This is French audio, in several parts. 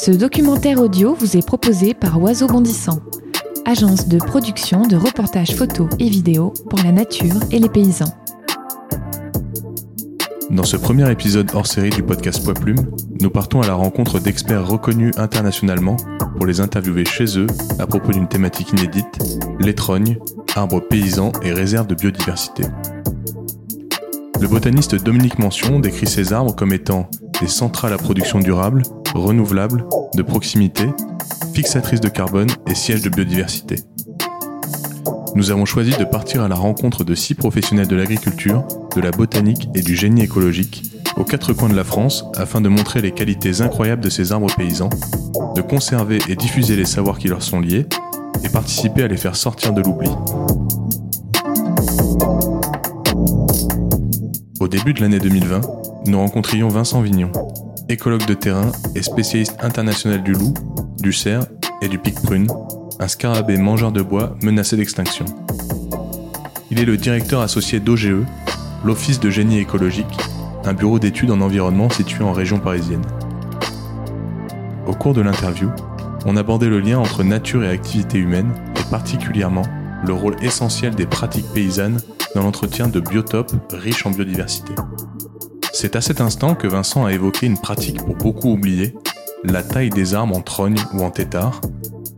Ce documentaire audio vous est proposé par Oiseau Bondissant, agence de production de reportages photos et vidéos pour la nature et les paysans. Dans ce premier épisode hors série du podcast Poids Plume, nous partons à la rencontre d'experts reconnus internationalement pour les interviewer chez eux à propos d'une thématique inédite, les trognes, arbres paysans et réserves de biodiversité. Le botaniste Dominique Mention décrit ces arbres comme étant des centrales à production durable, renouvelables, de proximité, fixatrices de carbone et sièges de biodiversité. Nous avons choisi de partir à la rencontre de six professionnels de l'agriculture, de la botanique et du génie écologique aux quatre coins de la France afin de montrer les qualités incroyables de ces arbres paysans, de conserver et diffuser les savoirs qui leur sont liés et participer à les faire sortir de l'oubli. Au début de l'année 2020, nous rencontrions Vincent Vignon, écologue de terrain et spécialiste international du loup, du cerf et du pic-prune, un scarabée mangeur de bois menacé d'extinction. Il est le directeur associé d'OGE, l'Office de génie écologique, un bureau d'études en environnement situé en région parisienne. Au cours de l'interview, on abordait le lien entre nature et activité humaine et particulièrement le rôle essentiel des pratiques paysannes dans l'entretien de biotopes riches en biodiversité. C'est à cet instant que Vincent a évoqué une pratique pour beaucoup oubliée, la taille des arbres en trogne ou en tétard,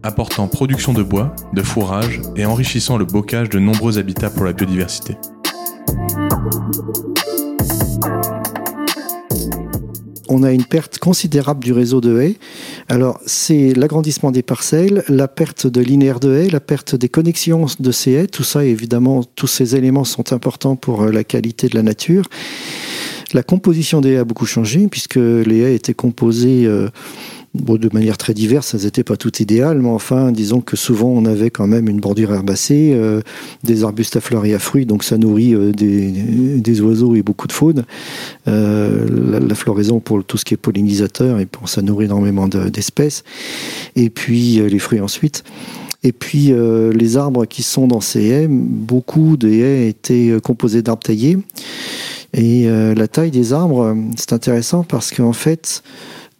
apportant production de bois, de fourrage et enrichissant le bocage de nombreux habitats pour la biodiversité. on a une perte considérable du réseau de haies. Alors, c'est l'agrandissement des parcelles, la perte de linéaire de haies, la perte des connexions de ces haies. Tout ça, évidemment, tous ces éléments sont importants pour euh, la qualité de la nature. La composition des haies a beaucoup changé, puisque les haies étaient composées euh, de manière très diverse, elles n'étaient pas toutes idéales, mais enfin, disons que souvent on avait quand même une bordure herbacée, euh, des arbustes à fleurs et à fruits, donc ça nourrit euh, des, oiseaux et beaucoup de faune. La, floraison pour tout ce qui est pollinisateur, et pour ça nourrit énormément d'espèces. Et puis les fruits ensuite. Et puis les arbres qui sont dans ces haies, beaucoup des haies étaient composés d'arbres taillés. Et la taille des arbres, c'est intéressant parce qu'en fait,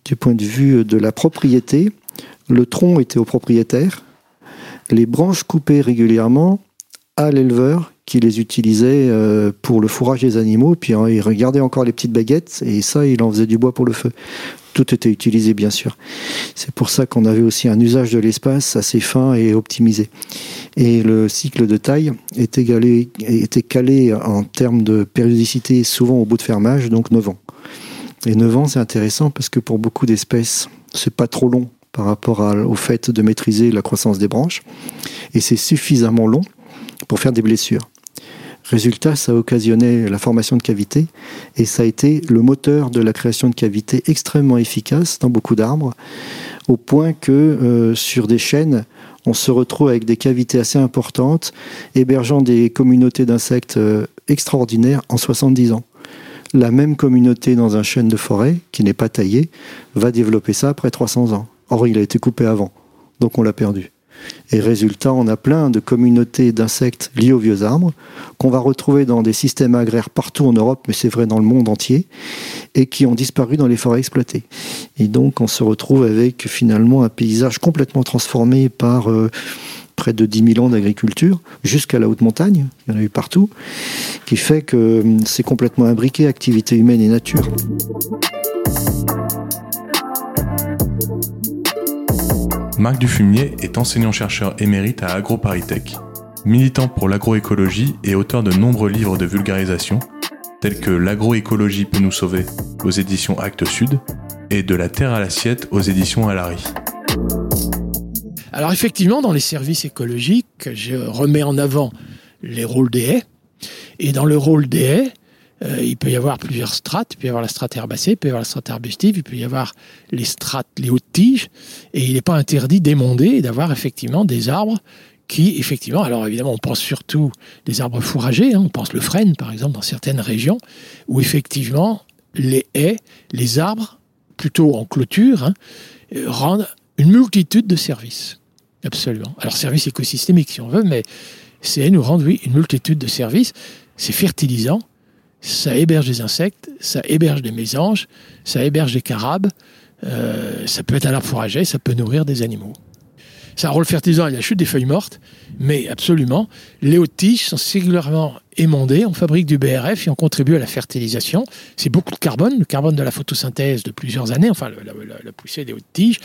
du point de vue de la propriété, le tronc était au propriétaire, les branches coupées régulièrement à l'éleveur qui les utilisait euh, pour le fourrage des animaux, puis hein, il regardait encore les petites baguettes, et ça, il en faisait du bois pour le feu. Tout était utilisé, bien sûr. C'est pour ça qu'on avait aussi un usage de l'espace assez fin et optimisé. Et le cycle de taille était, calé en termes de périodicité souvent au bout de fermage, donc 9 ans. Et 9 ans, c'est intéressant parce que pour beaucoup d'espèces, c'est pas trop long par rapport au fait de maîtriser la croissance des branches. Et c'est suffisamment long pour faire des blessures. Résultat, ça a occasionné la formation de cavités et ça a été le moteur de la création de cavités extrêmement efficace dans beaucoup d'arbres, au point que euh, sur des chênes, on se retrouve avec des cavités assez importantes, hébergeant des communautés d'insectes euh, extraordinaires en 70 ans la même communauté dans un chêne de forêt, qui n'est pas taillé, va développer ça après 300 ans. Or, il a été coupé avant, donc on l'a perdu. Et résultat, on a plein de communautés d'insectes liés aux vieux arbres qu'on va retrouver dans des systèmes agraires partout en Europe, mais c'est vrai dans le monde entier, et qui ont disparu dans les forêts exploitées. Et donc, on se retrouve avec finalement un paysage complètement transformé par euh, près de 10 000 ans d'agriculture, jusqu'à la haute montagne, il y en a eu partout, qui fait que hum, c'est complètement imbriqué, activité humaine et nature. Marc Dufumier est enseignant-chercheur émérite à AgroParisTech, militant pour l'agroécologie et auteur de nombreux livres de vulgarisation, tels que L'agroécologie peut nous sauver aux éditions Actes Sud et De la terre à l'assiette aux éditions Alary. Alors effectivement, dans les services écologiques, je remets en avant les rôles des haies. Et dans le rôle des haies, euh, il peut y avoir plusieurs strates. Il peut y avoir la strate herbacée, il peut y avoir la strate arbustive, il peut y avoir les strates, les hautes tiges. Et il n'est pas interdit d'émonder et d'avoir effectivement des arbres qui, effectivement, alors évidemment, on pense surtout des arbres fourragers, hein, on pense le frêne, par exemple, dans certaines régions, où effectivement, les haies, les arbres, plutôt en clôture, hein, euh, rendent une multitude de services. Absolument. Alors, service écosystémique, si on veut, mais c'est nous rendre, oui, une multitude de services. C'est fertilisant, ça héberge des insectes, ça héberge des mésanges, ça héberge des carabes, euh, ça peut être un arbre ça peut nourrir des animaux. C'est un rôle fertilisant il la chute des feuilles mortes, mais absolument, les hautes tiges sont singulièrement émondées, on fabrique du BRF et on contribue à la fertilisation. C'est beaucoup de carbone, le carbone de la photosynthèse de plusieurs années, enfin la, poussée des hautes tiges,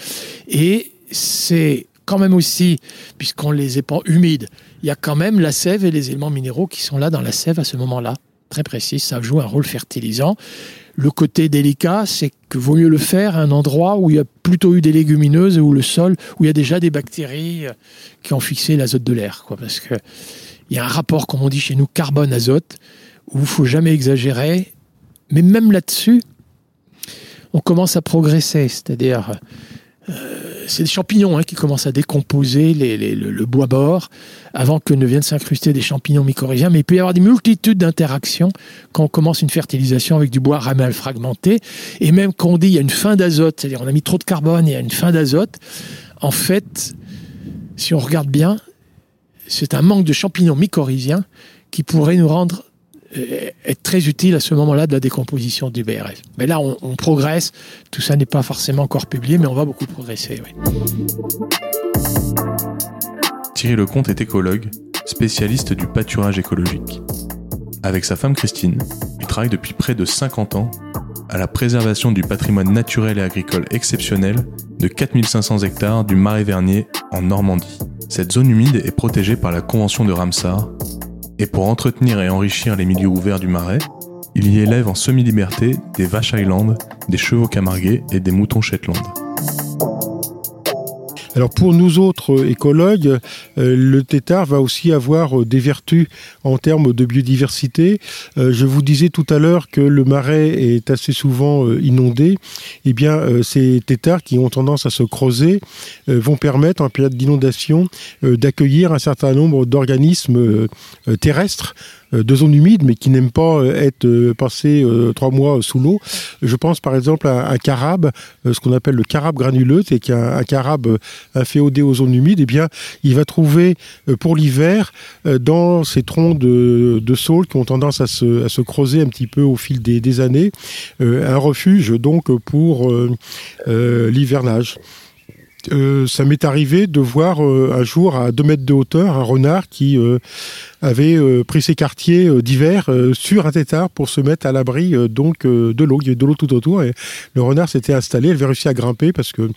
et c'est quand même aussi, puisqu'on les épand humides, il y a quand même la sève et les éléments minéraux qui sont là dans la sève à ce moment-là. Très précis, ça joue un rôle fertilisant. Le côté délicat, c'est que vaut mieux le faire à un endroit où il y a plutôt eu des légumineuses, où le sol, où il y a déjà des bactéries euh, qui ont fixé l'azote de l'air. Parce qu'il y a un rapport, comme on dit chez nous, carbone-azote, où il faut jamais exagérer. Mais même là-dessus, on commence à progresser. C'est-à-dire, euh, c'est des champignons hein, qui commencent à décomposer le, bois bord avant que ne viennent s'incruster des champignons mycorhiziens. Mais il peut y avoir des multitudes d'interactions quand on commence une fertilisation avec du bois ramal fragmenté. Et même quand on dit il y a une fin d'azote, c'est-à-dire on a mis trop de carbone et il y a une fin d'azote, en fait, si on regarde bien, c'est un manque de champignons mycorhiziens qui pourrait nous rendre être très utile à ce moment-là de la décomposition du BRF. Mais là, on, progresse. Tout ça n'est pas forcément encore publié, mais on va beaucoup progresser. Thierry Lecomte est écologue, spécialiste du pâturage écologique. Avec sa femme Christine, il travaille depuis près de 50 ans à la préservation du patrimoine naturel et agricole exceptionnel de 4500 hectares du Marais Vernier en Normandie. Cette zone humide est protégée par la Convention de Ramsar et pour entretenir et enrichir les milieux ouverts du marais, il y élève en semi-liberté des vaches Highland, des chevaux camarguais et des moutons Shetland. Alors pour nous autres écologues, euh, le tétard va aussi avoir euh, des vertus en termes de biodiversité. Euh, je vous disais tout à l'heure que le marais est assez souvent inondé. Eh bien, ces tétards qui ont tendance à se creuser vont permettre en période d'inondation d'accueillir un certain nombre d'organismes terrestres euh, de zones humides, mais qui n'aiment pas euh, être euh, passés trois mois sous l'eau. Je pense par exemple à un carabe, ce qu'on appelle le carabe granuleux, c'est qu'un carabe inféodé aux zones humides, eh bien, il va trouver pour l'hiver dans ces troncs de, saules qui ont tendance à se, creuser un petit peu au fil des, des années, un refuge donc pour l'hivernage. ça m'est arrivé de voir un jour à 2 mètres de hauteur un renard qui avait euh, pris ses quartiers euh, d'hiver euh, sur un tétard pour se mettre à l'abri donc de l'eau. Il y avait de l'eau tout autour et le renard s'était installé. Elle avait réussi à grimper parce que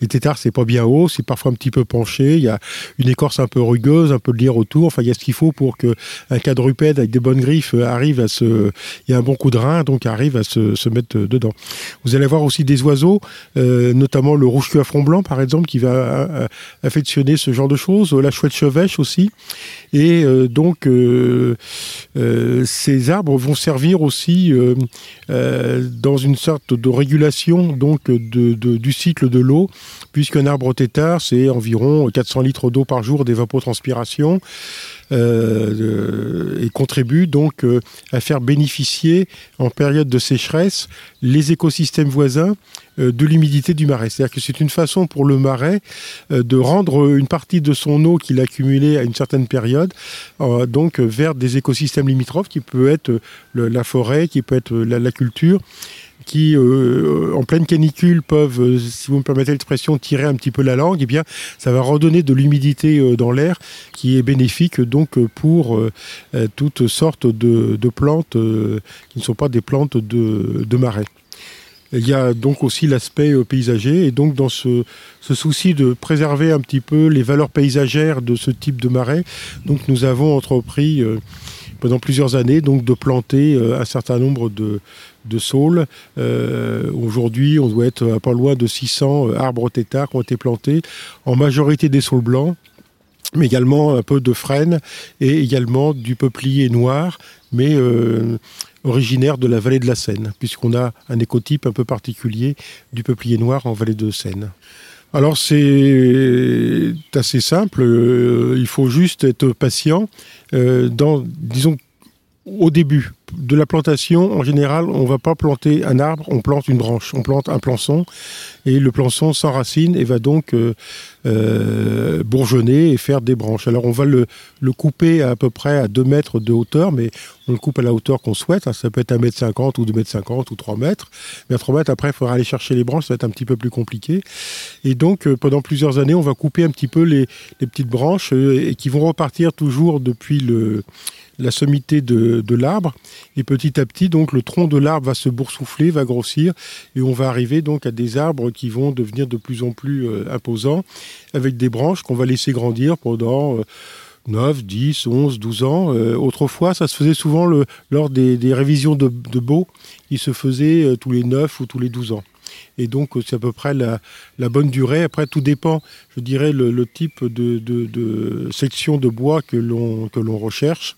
les tétards c'est pas bien haut, c'est parfois un petit peu penché. Il y a une écorce un peu rugueuse, un peu de lierre autour. Enfin, il y a ce qu'il faut pour que un quadrupède avec des bonnes griffes arrive à se. Il y a un bon coup de rein, donc arrive à se, se mettre dedans. Vous allez voir aussi des oiseaux, notamment le rouge-queue à front blanc par exemple, qui va affectionner ce genre de choses. La chouette chevêche aussi. Et donc donc euh, euh, ces arbres vont servir aussi euh, dans une sorte de régulation donc du cycle de l'eau, puisqu'un arbre tétard, c'est environ 400 litres d'eau par jour d'évapotranspiration. et contribue donc à faire bénéficier en période de sécheresse les écosystèmes voisins de l'humidité du marais. C'est-à-dire que c'est une façon pour le marais de rendre une partie de son eau qu'il a accumulée à une certaine période, euh, donc vers des écosystèmes limitrophes, qui peut être la forêt, qui peut être la, culture qui, en pleine canicule, peuvent, si vous me permettez l'expression, tirer un petit peu la langue, et eh bien, ça va redonner de l'humidité dans l'air, qui est bénéfique donc pour toutes sortes de, plantes qui ne sont pas des plantes de marais. Il y a donc aussi l'aspect euh, paysager et donc dans ce, souci de préserver un petit peu les valeurs paysagères de ce type de marais, donc nous avons entrepris euh, pendant plusieurs années donc de planter euh, un certain nombre de, saules. Aujourd'hui, on doit être à pas loin de 600 arbres têtards qui ont été plantés, en majorité des saules blancs mais également un peu de frêne et également du peuplier noir, mais originaire de la vallée de la Seine, puisqu'on a un écotype un peu particulier du peuplier noir en vallée de Seine. Alors c'est assez simple, euh, il faut juste être patient. Euh, disons, au début, de la plantation, en général, on ne va pas planter un arbre, on plante une branche, on plante un plançon, et le plançon s'enracine et va donc euh, euh, bourgeonner et faire des branches. Alors on va le, couper à, peu près à 2 mètres de hauteur, mais on le coupe à la hauteur qu'on souhaite. Ça peut être 1 mètre 50 ou 2 mètres 50 ou 3 mètres. Mais à 3 mètres, après, il faudra aller chercher les branches, ça va être un petit peu plus compliqué. Et donc, pendant plusieurs années, on va couper un petit peu les, les petites branches et qui vont repartir toujours depuis le la sommité de, l'arbre. Et petit à petit, donc, le tronc de l'arbre va se boursoufler, va grossir, et on va arriver donc à des arbres qui vont devenir de plus en plus euh, imposants, avec des branches qu'on va laisser grandir pendant 9, 10, 11, 12 ans. Euh, autrefois, ça se faisait souvent lors des, révisions de, de Beau. Il se faisait euh, tous les 9 ou tous les 12 ans. Et donc, c'est à peu près la, bonne durée. Après, tout dépend, je dirais, le, type de, section de bois que l'on recherche.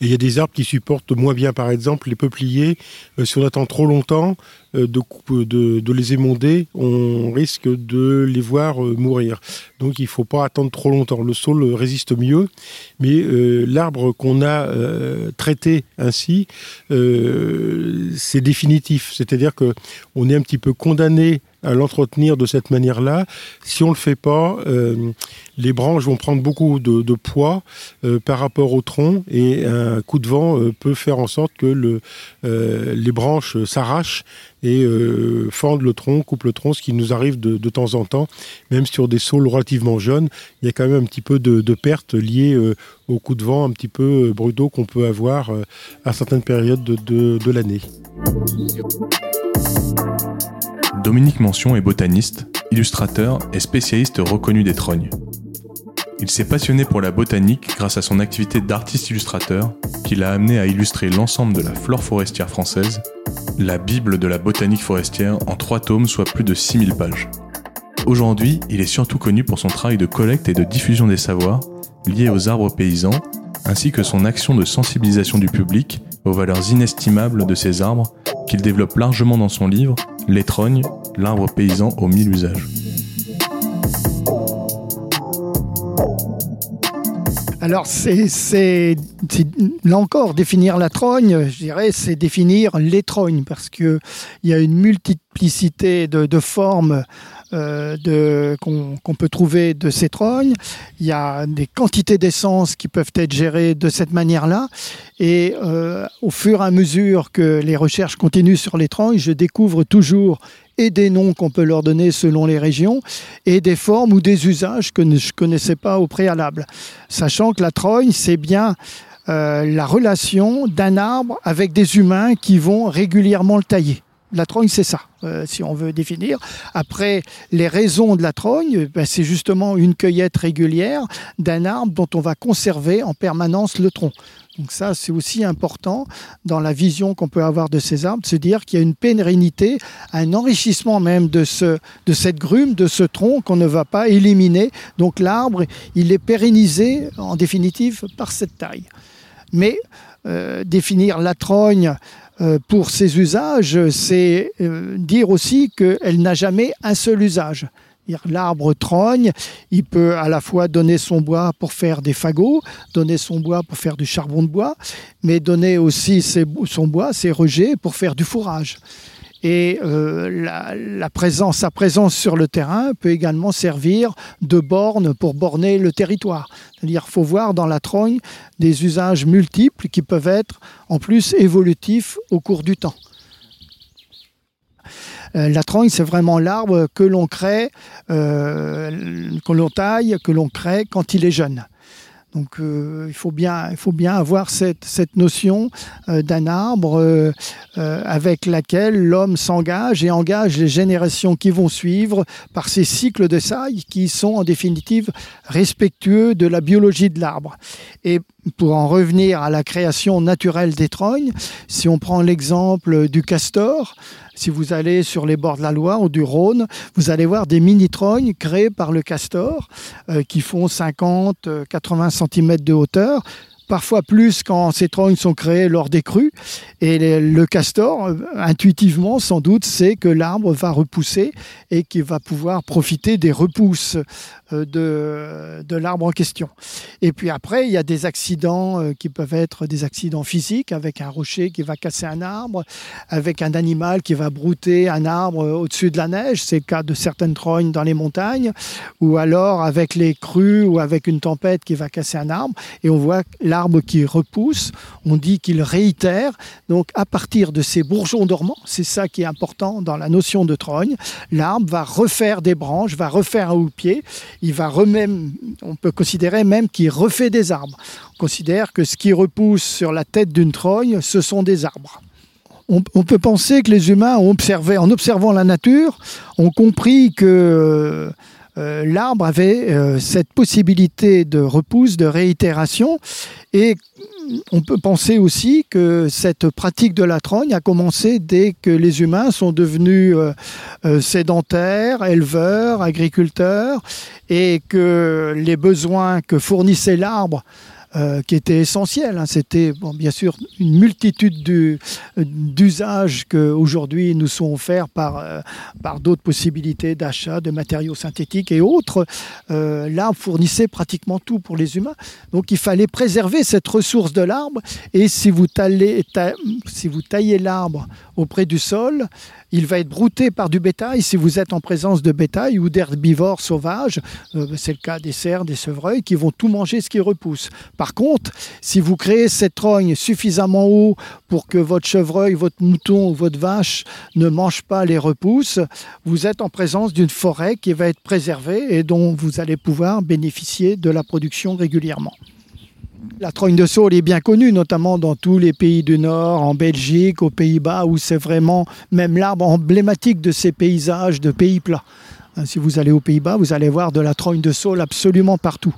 Il y a des arbres qui supportent moins bien, par exemple, les peupliers. Euh, si on attend trop longtemps euh, de, de, les émonder, on risque de les voir euh, mourir. Donc il ne faut pas attendre trop longtemps. Le sol résiste mieux, mais l'arbre qu'on a traité ainsi, c'est définitif. C'est-à-dire qu'on est un petit peu condamné à l'entretenir de cette manière-là. Si on ne le fait pas, euh, les branches vont prendre beaucoup de, poids euh, par rapport au tronc et un coup de vent euh, peut faire en sorte que le, les branches s'arrachent et fendent le tronc, coupent le tronc, ce qui nous arrive de, de, temps en temps, même sur des sols relativement jeunes. Il y a quand même un petit peu de, de pertes liées au coup de vent un petit peu brutaux qu'on peut avoir à certaines périodes de, de l'année. Dominique Mention est botaniste, illustrateur et spécialiste reconnu des trognes. Il s'est passionné pour la botanique grâce à son activité d'artiste-illustrateur qui l'a amené à illustrer l'ensemble de la flore forestière française, la Bible de la botanique forestière en trois tomes soit plus de 6000 pages. Aujourd'hui, il est surtout connu pour son travail de collecte et de diffusion des savoirs liés aux arbres paysans, ainsi que son action de sensibilisation du public aux valeurs inestimables de ces arbres qu'il développe largement dans son livre L'étrogne, l'arbre paysan aux mille usages. Alors, c'est là encore définir la trogne, je dirais, c'est définir l'étrogne parce qu'il y a une multiplicité de, formes euh, qu'on peut trouver de ces trognes. Il y a des quantités d'essence qui peuvent être gérées de cette manière-là. Et euh, au fur et à mesure que les recherches continuent sur les trognes, je découvre toujours et des noms qu'on peut leur donner selon les régions et des formes ou des usages que je ne connaissais pas au préalable. Sachant que la trogne, c'est bien euh, la relation d'un arbre avec des humains qui vont régulièrement le tailler. La trogne, c'est ça, euh, si on veut définir. Après, les raisons de la trogne, ben, c'est justement une cueillette régulière d'un arbre dont on va conserver en permanence le tronc. Donc ça, c'est aussi important dans la vision qu'on peut avoir de ces arbres, de se dire qu'il y a une pérennité, un enrichissement même de, ce, de cette grume, de ce tronc qu'on ne va pas éliminer. Donc l'arbre, il est pérennisé en définitive par cette taille. Mais euh, définir la trogne pour ses usages, c'est euh, dire aussi qu'elle n'a jamais un seul usage. L'arbre trogne, il peut à la fois donner son bois pour faire des fagots, donner son bois pour faire du charbon de bois, mais donner aussi son bois, ses rejets, pour faire du fourrage. Et euh, la, présence, sa présence sur le terrain peut également servir de borne pour borner le territoire. C'est-à-dire faut voir dans la trogne des usages multiples qui peuvent être en plus évolutifs au cours du temps. Euh, la trogne, c'est vraiment l'arbre que l'on crée, euh, que l'on taille, que l'on crée quand il est jeune. Donc euh, il, faut bien, avoir cette, notion euh, d'un arbre euh, avec laquelle l'homme s'engage et engage les générations qui vont suivre par ces cycles de sailles qui sont en définitive respectueux de la biologie de l'arbre. Pour en revenir à la création naturelle des trognes, si on prend l'exemple du castor, si vous allez sur les bords de la Loire ou du Rhône, vous allez voir des mini-trognes créées par le castor euh, qui font 50-80 cm de hauteur parfois plus quand ces trognes sont créées lors des crues. Et le castor, intuitivement, sans doute, sait que l'arbre va repousser et qu'il va pouvoir profiter des repousses euh, de, l'arbre en question. Et puis après, il y a des accidents euh, qui peuvent être des accidents physiques, avec un rocher qui va casser un arbre, avec un animal qui va brouter un arbre au-dessus de la neige, c'est le cas de certaines trognes dans les montagnes, ou alors avec les crues ou avec une tempête qui va casser un arbre, qui repousse, on dit qu'il réitère, donc à partir de ces bourgeons dormants, c'est ça qui est important dans la notion de trogne, l'arbre va refaire des branches, va refaire un houppier, il va remême, on peut considérer même qu'il refait des arbres. On considère que ce qui repousse sur la tête d'une trogne, ce sont des arbres. On, peut penser que les humains ont observé, en observant la nature, ont compris que euh, l'arbre avait euh, cette possibilité de repousse, de réitération, et on peut penser aussi que cette pratique de la trogne a commencé dès que les humains sont devenus euh, sédentaires, éleveurs, agriculteurs, et que les besoins que fournissait l'arbre euh, qui était essentiel. Hein. C'était bon, bien sûr une multitude d'usages qu'aujourd'hui nous sont offerts par, euh, par d'autres possibilités d'achat de matériaux synthétiques et autres. Euh, l'arbre fournissait pratiquement tout pour les humains. Donc il fallait préserver cette ressource de l'arbre. Et si vous taillez l'arbre auprès du sol, il va être brouté par du bétail si vous êtes en présence de bétail ou d'herbivores sauvages. Euh, c'est le cas des cerfs, des chevreuils qui vont tout manger ce qui repousse. Par contre, si vous créez cette trogne suffisamment haut pour que votre chevreuil, votre mouton ou votre vache ne mange pas les repousses, vous êtes en présence d'une forêt qui va être préservée et dont vous allez pouvoir bénéficier de la production régulièrement. La trogne de saule est bien connue, notamment dans tous les pays du Nord, en Belgique, aux Pays-Bas, où c'est vraiment même l'arbre emblématique de ces paysages de pays plats. Hein, si vous allez aux Pays-Bas, vous allez voir de la trogne de saule absolument partout.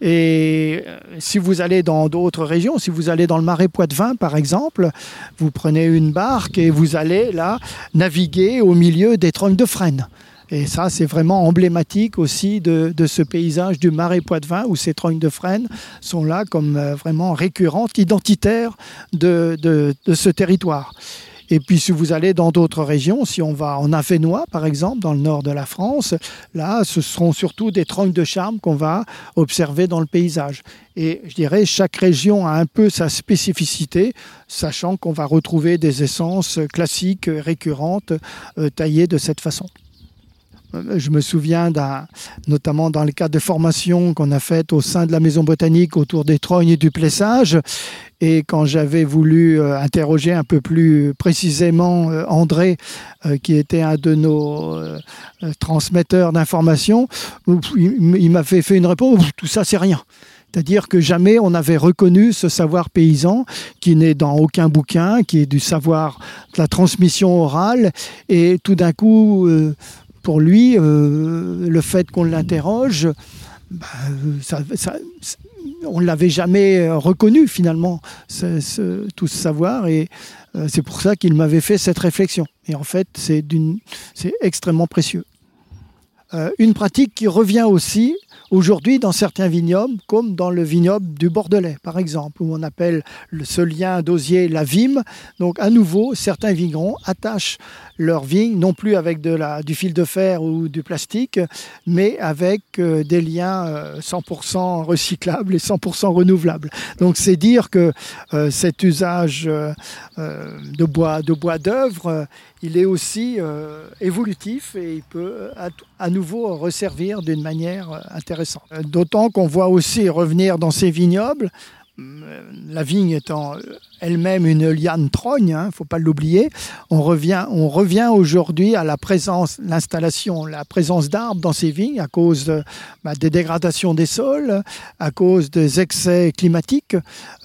Et euh, si vous allez dans d'autres régions, si vous allez dans le marais Poitevin par exemple, vous prenez une barque et vous allez là naviguer au milieu des trognes de frêne. Et ça, c'est vraiment emblématique aussi de, ce paysage du marais Poitevin où ces trognes de frêne sont là comme euh, vraiment récurrentes, identitaires de, ce territoire. Et puis si vous allez dans d'autres régions, si on va en Avenois par exemple, dans le nord de la France, là ce seront surtout des trognes de charme qu'on va observer dans le paysage. Et je dirais chaque région a un peu sa spécificité, sachant qu'on va retrouver des essences classiques, récurrentes, euh, taillées de cette façon. Je me souviens, notamment dans le cadre de formation qu'on a faites au sein de la Maison botanique autour des trognes et du plessage. Et quand j'avais voulu euh, interroger un peu plus précisément euh, André, euh, qui était un de nos transmetteurs d'informations, il m'avait fait une réponse, tout ça c'est rien. C'est-à-dire que jamais on n'avait reconnu ce savoir paysan qui n'est dans aucun bouquin, qui est du savoir de la transmission orale. Et tout d'un coup, pour lui, euh, le fait qu'on l'interroge, bah, on ne l'avait jamais reconnu finalement, tout ce savoir, et euh, c'est pour ça qu'il m'avait fait cette réflexion. Et en fait, c'est extrêmement précieux. Euh, une pratique qui revient aussi aujourd'hui dans certains vignobles, comme dans le vignoble du Bordelais, par exemple, où on appelle ce lien d'osier la vime. Donc, à nouveau, certains vignerons attachent leur vigne, non plus avec du fil de fer ou du plastique, mais avec euh, des liens 100% euh, recyclables et 100% renouvelables. Donc c'est dire que euh, cet usage de bois de bois d'œuvre, il est aussi évolutif et il peut à, à nouveau resservir d'une manière intéressante. D'autant qu'on voit aussi revenir dans ces vignobles la vigne étant elle-même une liane trogne, il hein, ne faut pas l'oublier. On revient, aujourd'hui à la présence, l'installation, la présence d'arbres dans ces vignes à cause bah, des dégradations des sols, à cause des excès climatiques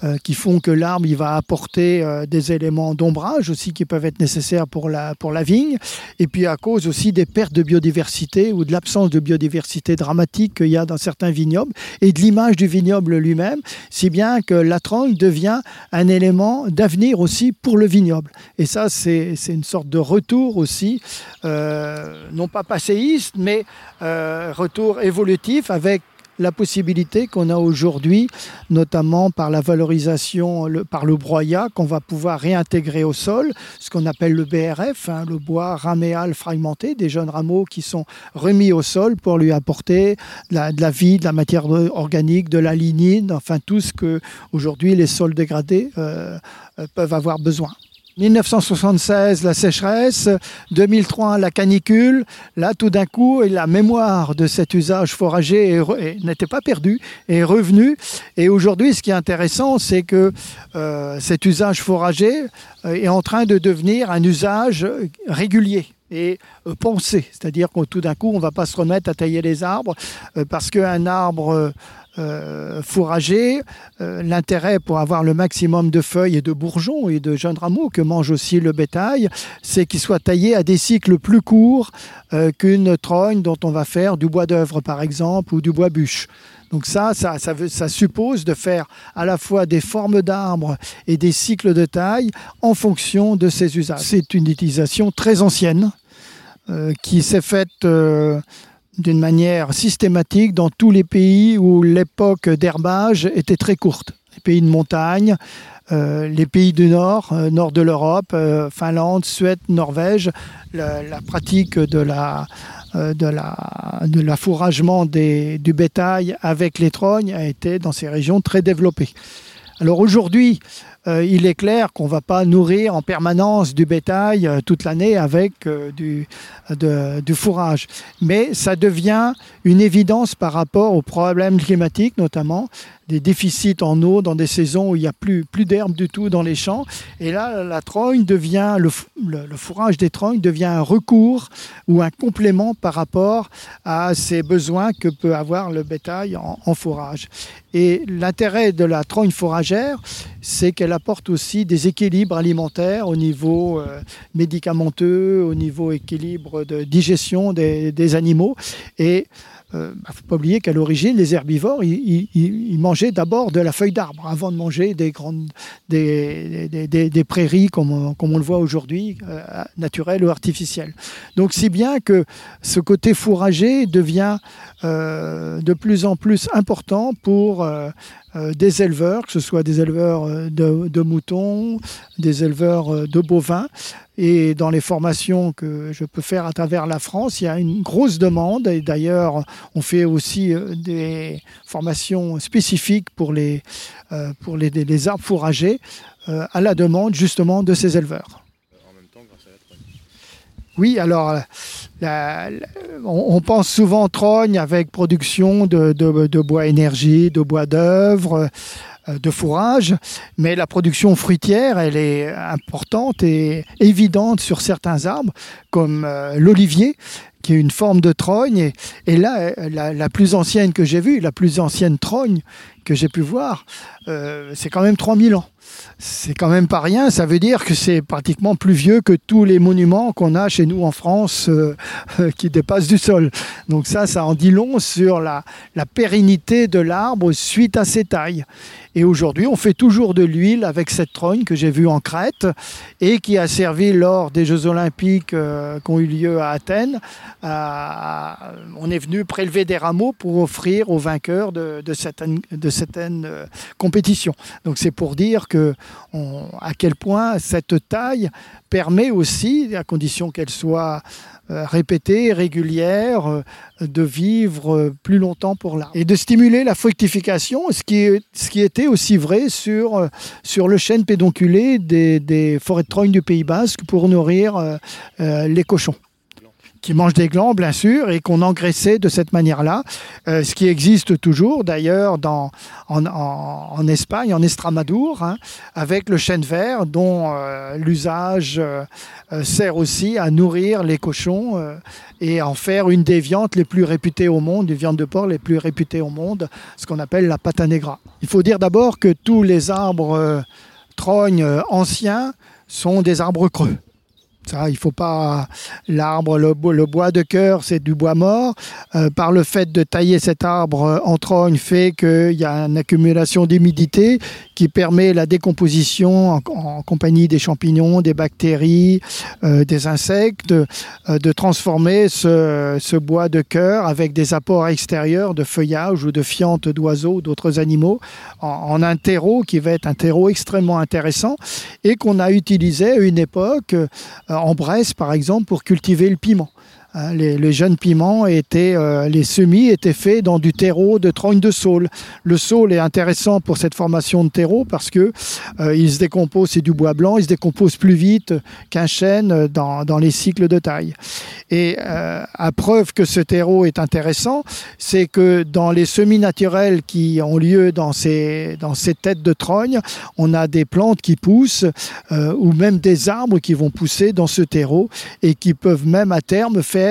euh, qui font que l'arbre va apporter euh, des éléments d'ombrage aussi qui peuvent être nécessaires pour la, pour la vigne, et puis à cause aussi des pertes de biodiversité ou de l'absence de biodiversité dramatique qu'il y a dans certains vignobles et de l'image du vignoble lui-même, si bien que la trogne devient un élément d'avenir aussi pour le vignoble. Et ça, c'est une sorte de retour aussi, euh, non pas passéiste, mais euh, retour évolutif avec la possibilité qu'on a aujourd'hui, notamment par la valorisation, par le broyat, qu'on va pouvoir réintégrer au sol, ce qu'on appelle le BRF, hein, le bois raméal fragmenté, des jeunes rameaux qui sont remis au sol pour lui apporter de la, vie, de la matière organique, de la lignine, enfin tout ce que aujourd'hui les sols dégradés euh, euh, peuvent avoir besoin. 1976, la sécheresse, 2003, la canicule. Là, tout d'un coup, la mémoire de cet usage forager n'était pas perdue, est revenue. Et aujourd'hui, ce qui est intéressant, c'est que euh, cet usage forager euh, est en train de devenir un usage régulier et euh, pensé. C'est-à-dire que tout d'un coup, on ne va pas se remettre à tailler les arbres parce qu'un arbre euh. Euh, l'intérêt pour avoir le maximum de feuilles et de bourgeons et de jeunes rameaux que mange aussi le bétail, c'est qu'il soit taillé à des cycles plus courts euh, qu'une trogne dont on va faire du bois d'œuvre par exemple ou du bois bûche. Donc ça, ça, ça, ça, suppose de faire à la fois des formes d'arbres et des cycles de taille en fonction de ces usages. C'est une utilisation très ancienne qui s'est faite d'une manière systématique dans tous les pays où l'époque d'herbage était très courte. Les pays de montagne, euh, les pays du nord, euh, nord de l'Europe, euh, Finlande, Suède, Norvège, la, pratique de la, de la, de l'affouragement du bétail avec les trognes a été dans ces régions très développée. Alors aujourd'hui, il est clair qu'on ne va pas nourrir en permanence du bétail euh, toute l'année avec euh, du, fourrage. Mais ça devient une évidence par rapport aux problèmes climatiques, notamment des déficits en eau dans des saisons où il n'y a plus, plus d'herbe du tout dans les champs. Et là, la trogne devient, le, le, fourrage des trognes devient un recours ou un complément par rapport à ces besoins que peut avoir le bétail en, fourrage. Et l'intérêt de la trogne fourragère, c'est qu'elle apporte aussi des équilibres alimentaires au niveau euh, médicamenteux, au niveau équilibre de digestion des, des animaux. Et il euh, ne bah, faut pas oublier qu'à l'origine, les herbivores, ils, mangeaient d'abord de la feuille d'arbre avant de manger des, grandes, des, des, prairies comme, on le voit aujourd'hui, euh, naturelles ou artificielles. Donc si bien que ce côté fourragé devient euh, de plus en plus important pour des éleveurs, que ce soit des éleveurs de, de moutons, des éleveurs de bovins, et dans les formations que je peux faire à travers la France, il y a une grosse demande. Et d'ailleurs, on fait aussi euh, des formations spécifiques pour les, euh, les, arbres fourragers euh, à la demande justement de ces éleveurs. Oui, alors on, pense souvent trogne avec production de, bois énergie, de bois d'œuvre, euh, de fourrage, mais la production fruitière, elle est importante et évidente sur certains arbres, comme euh, l'olivier, qui est une forme de trogne. Et, là, la, plus ancienne que j'ai vue, la plus ancienne trogne que j'ai pu voir, euh, c'est quand même 3000 ans c'est quand même pas rien. Ça veut dire que c'est pratiquement plus vieux que tous les monuments qu'on a chez nous en France euh, qui dépassent du sol. Donc ça, ça en dit long sur la, pérennité de l'arbre suite à ses tailles. Et aujourd'hui, on fait toujours de l'huile avec cette trogne que j'ai vue en Crète et qui a servi lors des Jeux Olympiques euh, qui ont eu lieu à Athènes. on est venu prélever des rameaux pour offrir aux vainqueurs de, certaines, de certaines euh, compétitions. Donc c'est pour dire que à quel point cette taille permet aussi, à condition qu'elle soit euh, répétée, régulière, euh, de vivre plus longtemps pour l'arbre. Et de stimuler la fructification, ce qui, était aussi vrai sur, euh, le chêne pédonculé des, des forêts de Trogne du Pays Basque pour nourrir les cochons qui mangent des glands, bien sûr, et qu'on engraissait de cette manière-là, euh, ce qui existe toujours d'ailleurs en, en, Espagne, en Estramadour, hein, avec le chêne vert, dont euh, l'usage euh, sert aussi à nourrir les cochons et en faire une des viandes les plus réputées au monde, des viandes de porc les plus réputées au monde, ce qu'on appelle la pata negra. Il faut dire d'abord que tous les arbres trognes anciens sont des arbres creux. Ça, il faut pas. L'arbre, le, bois de cœur, c'est du bois mort. Euh, par le fait de tailler cet arbre en trogne, fait qu'il y a une accumulation d'humidité qui permet la décomposition en, compagnie des champignons, des bactéries, euh, des insectes, de, euh, transformer ce, bois de cœur avec des apports extérieurs de feuillage ou de fientes d'oiseaux, d'autres animaux, en, en, un terreau qui va être un terreau extrêmement intéressant et qu'on a utilisé à une époque en Bresse par exemple pour cultiver le piment. Hein, les, jeunes piments étaient, euh, les semis étaient faits dans du terreau de trogne de saule. Le saule est intéressant pour cette formation de terreau parce que euh, il se décompose, c'est du bois blanc, il se décompose plus vite qu'un chêne dans, les cycles de taille. Et euh, à preuve que ce terreau est intéressant, c'est que dans les semis naturels qui ont lieu dans ces, dans ces têtes de trogne, on a des plantes qui poussent ou même des arbres qui vont pousser dans ce terreau et qui peuvent même à terme faire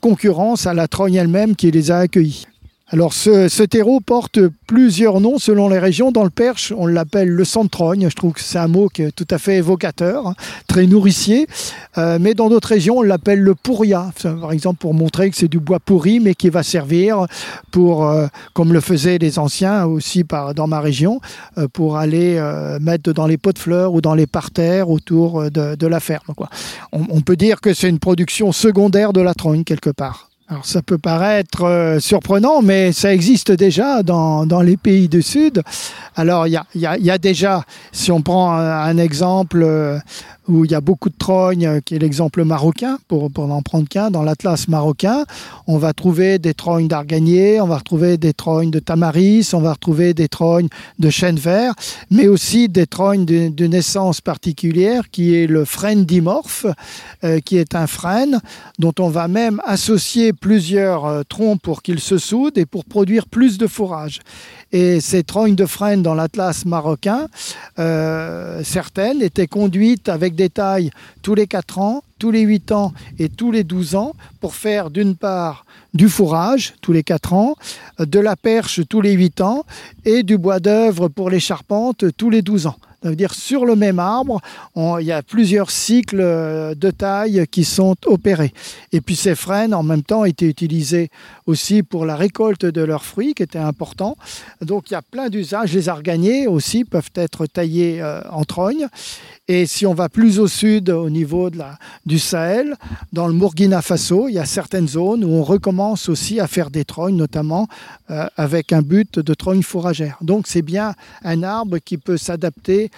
concurrence à la trogne elle-même qui les a accueillis. Alors ce, terreau porte plusieurs noms selon les régions. Dans le Perche, on l'appelle le centrogne. Je trouve que c'est un mot qui est tout à fait évocateur, hein, très nourricier. Euh, mais dans d'autres régions, on l'appelle le pourria. Par exemple, pour montrer que c'est du bois pourri, mais qui va servir pour, euh, comme le faisaient les anciens aussi dans ma région, euh, pour aller mettre dans les pots de fleurs ou dans les parterres autour de, la ferme. On, on peut dire que c'est une production secondaire de la trogne quelque part. Alors ça peut paraître euh, surprenant, mais ça existe déjà dans, dans les pays du Sud. Alors il y a, y, y a, déjà, si on prend un, exemple euh, où il y a beaucoup de trognes, euh, qui est l'exemple marocain, pour, pour n'en prendre qu'un, dans l'Atlas marocain, on va trouver des trognes d'arganier, on va retrouver des trognes de tamaris, on va retrouver des trognes de chêne vert, mais aussi des trognes de naissance particulière, qui est le frêne dimorphe, euh, qui est un frêne dont on va même associer plusieurs euh, troncs pour qu'ils se soudent et pour produire plus de fourrage. Et ces trognes de frêne dans l'Atlas marocain, certaines étaient conduites avec des tailles tous les 4 ans, tous les 8 ans et tous les 12 ans pour faire d'une part du fourrage tous les 4 ans, de la perche tous les 8 ans et du bois d'œuvre pour les charpentes tous les 12 ans. Ça dire sur le même arbre, il y a plusieurs cycles euh, de taille qui sont opérés. Et puis ces frênes, en même temps, étaient utilisés aussi pour la récolte de leurs fruits, qui était important. Donc il y a plein d'usages. Les arganiers aussi peuvent être taillés euh, en trogne. Et si on va plus au sud, au niveau du Sahel, dans le Burkina Faso, il y a certaines zones où on recommence aussi à faire des trognes, notamment euh, avec un but de trogne fourragère. Donc c'est bien un arbre qui peut s'adapter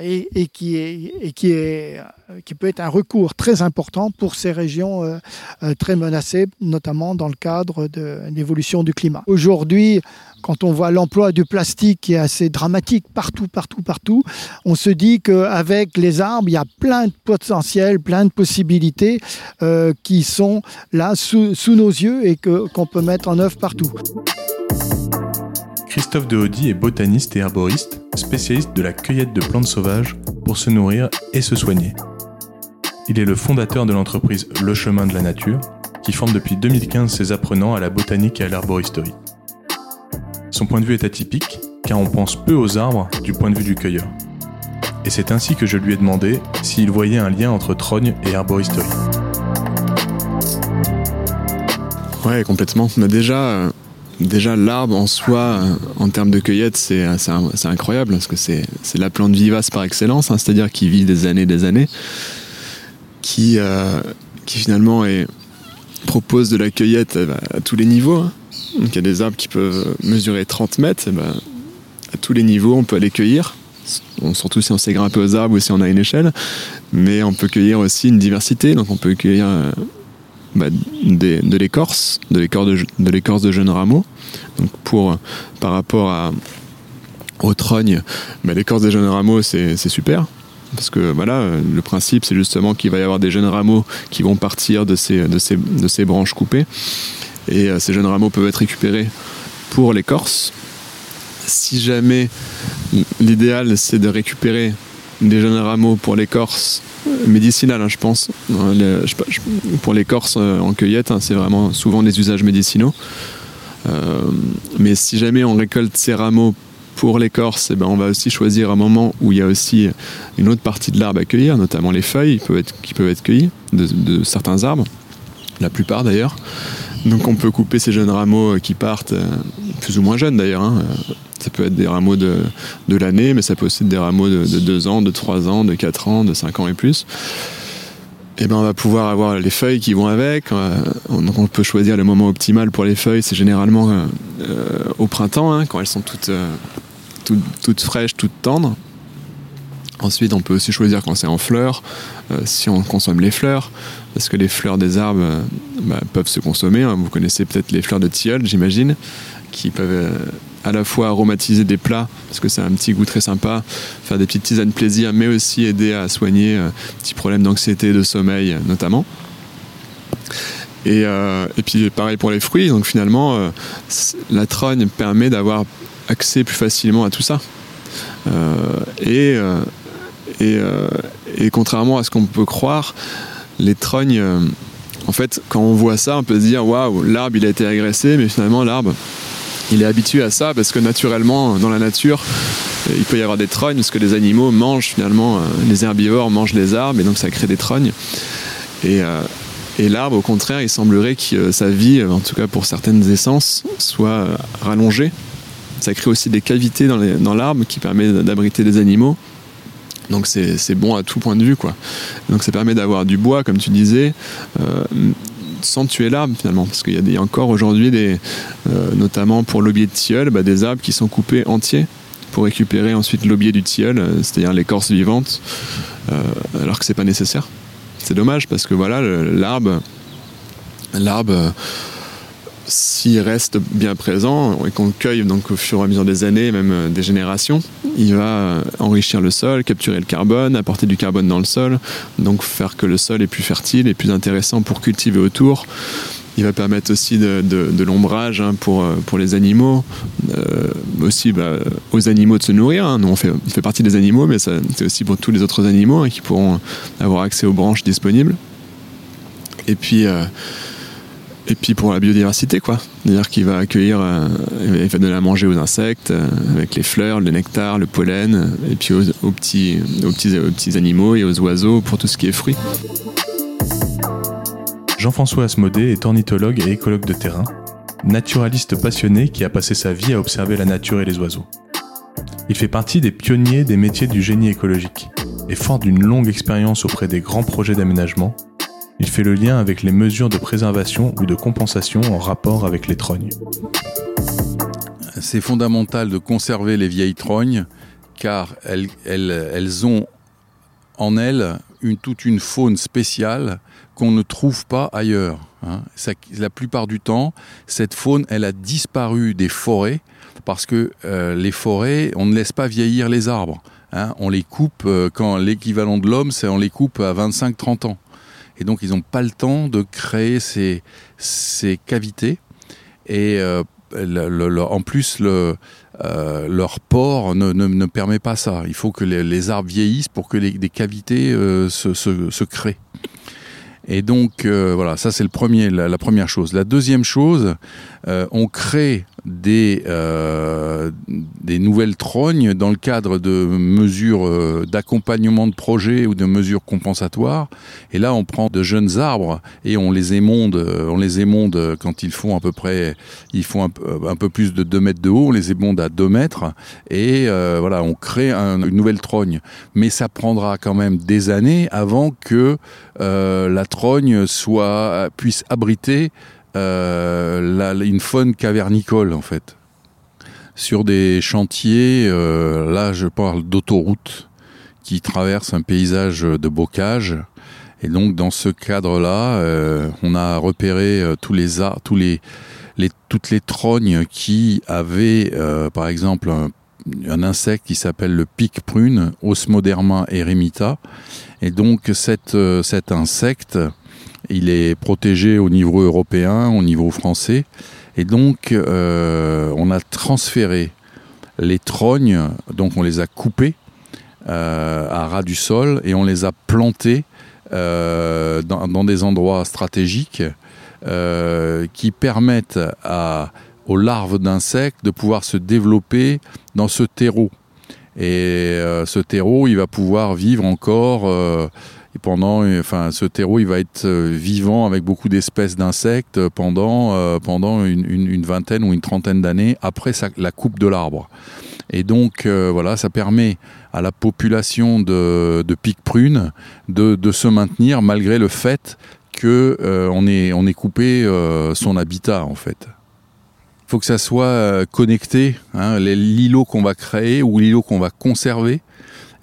et, qui est, et est, qui peut être un recours très important pour ces régions euh, euh, très menacées, notamment dans le cadre de l'évolution du climat. Aujourd'hui, quand on voit l'emploi du plastique qui est assez dramatique partout, partout, partout, on se dit qu'avec les arbres, il y a plein de potentiels, plein de possibilités euh, qui sont là sous, nos yeux et qu'on peut mettre en œuvre partout. Christophe Dehaudy est botaniste et herboriste, spécialiste de la cueillette de plantes sauvages pour se nourrir et se soigner. Il est le fondateur de l'entreprise Le Chemin de la Nature, qui forme depuis 2015 ses apprenants à la botanique et à l'arboristerie. Son point de vue est atypique, car on pense peu aux arbres du point de vue du cueilleur. Et c'est ainsi que je lui ai demandé s'il voyait un lien entre trogne et arboristerie. Ouais, complètement. Mais déjà, euh, déjà l'arbre en soi, euh, en termes de cueillette, c'est incroyable, parce que c'est la plante vivace par excellence, hein, c'est-à-dire qui vit des années des années, qui, euh, finalement propose de la cueillette à, tous les niveaux. Hein. Il y a des arbres qui peuvent mesurer 30 mètres, et ben, à tous les niveaux on peut aller cueillir. surtout si on sait grimper aux arbres ou si on a une échelle. Mais on peut cueillir aussi une diversité, donc on peut cueillir bah, de l'écorce, de l'écorce de, l'écorce de jeunes rameaux. Donc pour, par rapport à, au trogne, bah, l'écorce des jeunes rameaux c'est super. Parce que voilà, le principe c'est justement qu'il va y avoir des jeunes rameaux qui vont partir de ces branches coupées. Et euh, ces jeunes rameaux peuvent être récupérés pour l'écorce. Si jamais l'idéal c'est de récupérer des jeunes rameaux pour l'écorce médicinale, hein, je pense. Euh, pour l'écorce euh, en cueillette, hein, c'est vraiment souvent des usages médicinaux. mais si jamais on récolte ces rameaux pour l'écorce, eh ben on va aussi choisir un moment où il y a aussi une autre partie de l'arbre à cueillir, notamment les feuilles qui peuvent être, cueillies de certains arbres, la plupart d'ailleurs. Donc on peut couper ces jeunes rameaux qui partent, plus ou moins jeunes d'ailleurs. Hein. Ça peut être des rameaux de, de l'année, mais ça peut aussi être des rameaux de, de 2 ans, de 3 ans, de 4 ans, de 5 ans et plus. Et ben on va pouvoir avoir les feuilles qui vont avec. Donc on peut choisir le moment optimal pour les feuilles. C'est généralement au printemps, hein, quand elles sont toutes, toutes, toutes fraîches, toutes tendres. Ensuite, on peut aussi choisir quand c'est en fleurs, euh, si on consomme les fleurs, parce que les fleurs des arbres euh, bah, peuvent se consommer. Hein. Vous connaissez peut-être les fleurs de tilleul, j'imagine, qui peuvent euh, à la fois aromatiser des plats, parce que c'est un petit goût très sympa, faire des petites tisanes plaisir, mais aussi aider à soigner petits problèmes d'anxiété, de sommeil notamment. Et, et, puis pareil pour les fruits, donc finalement, la trogne permet d'avoir accès plus facilement à tout ça. et euh, et, contrairement à ce qu'on peut croire, les trognes, euh, en fait, quand on voit ça, on peut se dire waouh, l'arbre il a été agressé, mais finalement l'arbre il est habitué à ça parce que naturellement, dans la nature, il peut y avoir des trognes parce que les animaux mangent finalement, euh, les herbivores mangent les arbres et donc ça crée des trognes. Et, l'arbre, au contraire, il semblerait que sa vie, en tout cas pour certaines essences, soit rallongée. Ça crée aussi des cavités dans l'arbre qui permet d'abriter des animaux. Donc c'est bon à tout point de vue. Quoi. Donc ça permet d'avoir du bois, comme tu disais, euh, sans tuer l'arbre finalement. Parce qu'il y, a encore aujourd'hui, des, euh, notamment pour l'aubier de tilleul, bah, des arbres qui sont coupés entiers pour récupérer ensuite l'aubier du tilleul, euh, c'est-à-dire l'écorce vivante, alors que c'est pas nécessaire. C'est dommage parce que voilà, l'arbre, l'arbre s'il reste bien présent et qu'on cueille donc au fur et à mesure des années, même euh, des générations, il va euh, enrichir le sol, capturer le carbone, apporter du carbone dans le sol, donc faire que le sol est plus fertile et plus intéressant pour cultiver autour. Il va permettre aussi de, l'ombrage hein, pour, euh, pour les animaux, aussi bah, aux animaux de se nourrir. Hein. Nous, on fait, fait, partie des animaux, mais c'est aussi pour tous les autres animaux hein, qui pourront avoir accès aux branches disponibles. Et puis, et puis pour la biodiversité, quoi. C'est-à-dire qu'il va accueillir, euh, il va donner à manger aux insectes, euh, avec les fleurs, le nectar, le pollen, et puis aux, petits, aux, petits, aux petits animaux et aux oiseaux pour tout ce qui est fruits. Jean-François Asmodée est ornithologue et écologue de terrain, naturaliste passionné qui a passé sa vie à observer la nature et les oiseaux. Il fait partie des pionniers des métiers du génie écologique et fort d'une longue expérience auprès des grands projets d'aménagement, il fait le lien avec les mesures de préservation ou de compensation en rapport avec les trognes. C'est fondamental de conserver les vieilles trognes car elles, ont en elles toute une faune spéciale qu'on ne trouve pas ailleurs. Hein. la plupart du temps, cette faune, elle a disparu des forêts parce que euh, les forêts, on ne laisse pas vieillir les arbres. Hein. On les coupe euh, quand l'équivalent de l'homme, c'est on les coupe à 25-30 ans et donc ils n'ont pas le temps de créer ces, ces cavités. Et euh, en plus, euh, leur port ne, ne, permet pas ça. Il faut que les, arbres vieillissent pour que les, des cavités euh, se, se, créent. Et donc voilà, ça c'est la, première chose. La deuxième chose, on crée des, euh, des nouvelles trognes dans le cadre de mesures euh, d'accompagnement de projets ou de mesures compensatoires. Et là, on prend de jeunes arbres et on les émonde, euh, on les émonde quand ils font à peu près, ils font un, peu plus de 2 mètres de haut, on les émonde à 2 mètres et voilà, on crée une nouvelle trogne. Mais ça prendra quand même des années avant que la trogne soit puisse abriter euh, une faune cavernicole en fait. Sur des chantiers, euh, là je parle d'autoroutes qui traversent un paysage de bocage. Et donc dans ce cadre-là, euh, on a repéré tous les tous les, les, toutes les trognes qui avaient, par exemple, un, un, insecte qui s'appelle le pic prune, Osmoderma eremita. Et donc cette, cet insecte il est protégé au niveau européen, au niveau français. Et donc, euh, on a transféré les trognes, donc on les a coupées euh, à ras du sol et on les a plantées euh, dans, des endroits stratégiques qui permettent aux larves d'insectes de pouvoir se développer dans ce terreau. Et ce terreau, il va pouvoir vivre encore pendant, enfin, ce terreau, il va être vivant avec beaucoup d'espèces d'insectes pendant, pendant une, vingtaine ou une trentaine d'années après la coupe de l'arbre. Et donc, voilà, ça permet à la population de, de pic prune de, se maintenir malgré le fait que on, est, on est coupé son habitat, en fait faut que ça soit euh, connecté. Hein, l'îlot qu'on va créer ou l'îlot qu'on va conserver,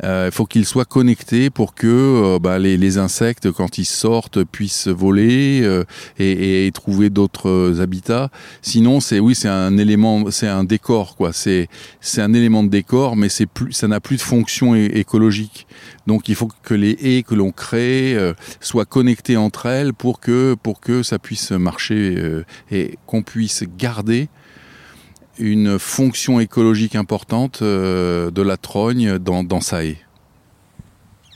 il euh, faut qu'il soit connecté pour que euh, bah, les, insectes, quand ils sortent, puissent voler et, trouver d'autres habitats. Sinon, c'est oui, c'est un élément, c'est un décor, quoi. C'est c'est un élément de décor, mais c'est plus, ça n'a plus de fonction écologique. Donc, il faut que les haies que l'on crée soient connectées entre elles pour que pour que ça puisse marcher et qu'on puisse garder une fonction écologique importante euh, de la trogne dans, dans sa haie.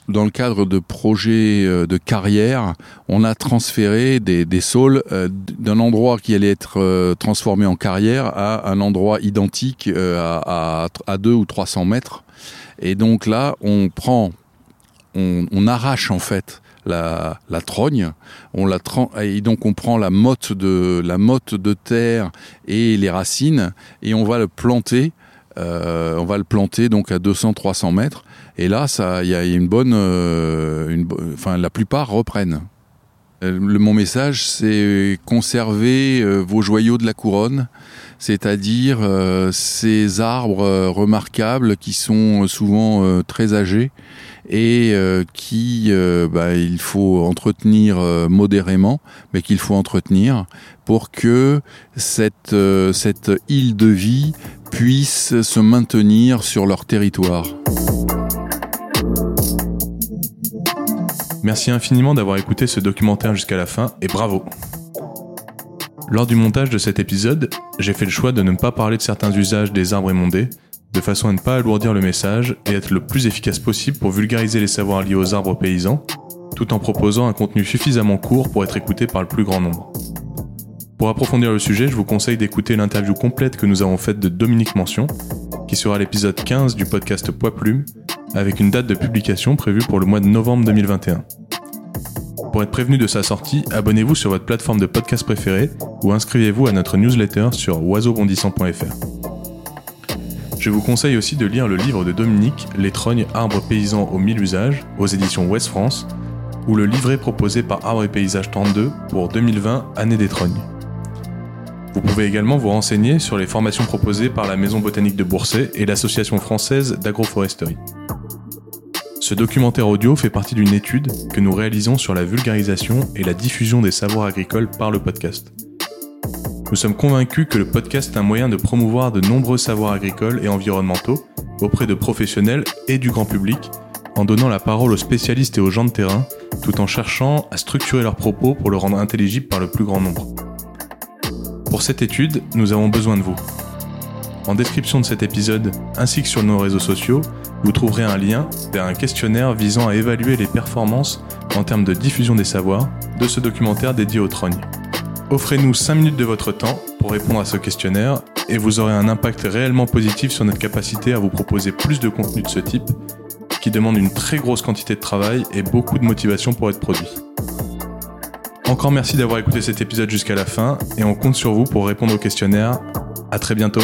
Dans le cadre de projets euh, de carrière, on a transféré des, des saules euh, d'un endroit qui allait être transformé en carrière à un endroit identique à, à, 2 ou 300 mètres. Et donc là, on prend, on arrache en fait la, la trogne. On la et donc on prend la motte de la motte de terre et les racines et on va le planter. Euh, on va le planter donc à 200-300 mètres. Et là, ça, il y a une bonne, euh, enfin, la plupart reprennent. Euh, le, mon message, c'est conserver vos joyaux de la couronne, c'est-à-dire ces arbres remarquables qui sont souvent très âgés et euh, qui euh, bah, il faut entretenir euh, modérément, mais qu'il faut entretenir pour que cette île de vie puisse se maintenir sur leur territoire. Merci infiniment d'avoir écouté ce documentaire jusqu'à la fin et bravo. Lors du montage de cet épisode, j'ai fait le choix de ne pas parler de certains usages des arbres émondés, de façon à ne pas alourdir le message et être le plus efficace possible pour vulgariser les savoirs liés aux arbres paysans, tout en proposant un contenu suffisamment court pour être écouté par le plus grand nombre. Pour approfondir le sujet, je vous conseille d'écouter l'interview complète que nous avons faite de Dominique Mention, qui sera l'épisode 15 du podcast Poids Plume, avec une date de publication prévue pour le mois de novembre 2021. Pour être prévenu de sa sortie, abonnez-vous sur votre plateforme de podcast préférée ou inscrivez-vous à notre newsletter sur oiseaubondissant.fr. Je vous conseille aussi de lire le livre de Dominique, Les trognes arbres paysans aux mille usages, aux éditions Ouest France, ou le livret proposé par Arbres et Paysages 32 pour 2020, année des trognes. Vous pouvez également vous renseigner sur les formations proposées par la Maison botanique de Bourset et l'Association française d'agroforesterie. Ce documentaire audio fait partie d'une étude que nous réalisons sur la vulgarisation et la diffusion des savoirs agricoles par le podcast. Nous sommes convaincus que le podcast est un moyen de promouvoir de nombreux savoirs agricoles et environnementaux auprès de professionnels et du grand public, en donnant la parole aux spécialistes et aux gens de terrain, tout en cherchant à structurer leurs propos pour le rendre intelligible par le plus grand nombre. Pour cette étude, nous avons besoin de vous. En description de cet épisode, ainsi que sur nos réseaux sociaux, vous trouverez un lien vers un questionnaire visant à évaluer les performances en termes de diffusion des savoirs de ce documentaire dédié aux trognes. Offrez-nous 5 minutes de votre temps pour répondre à ce questionnaire et vous aurez un impact réellement positif sur notre capacité à vous proposer plus de contenu de ce type qui demande une très grosse quantité de travail et beaucoup de motivation pour être produit. Encore merci d'avoir écouté cet épisode jusqu'à la fin et on compte sur vous pour répondre au questionnaire. À très bientôt.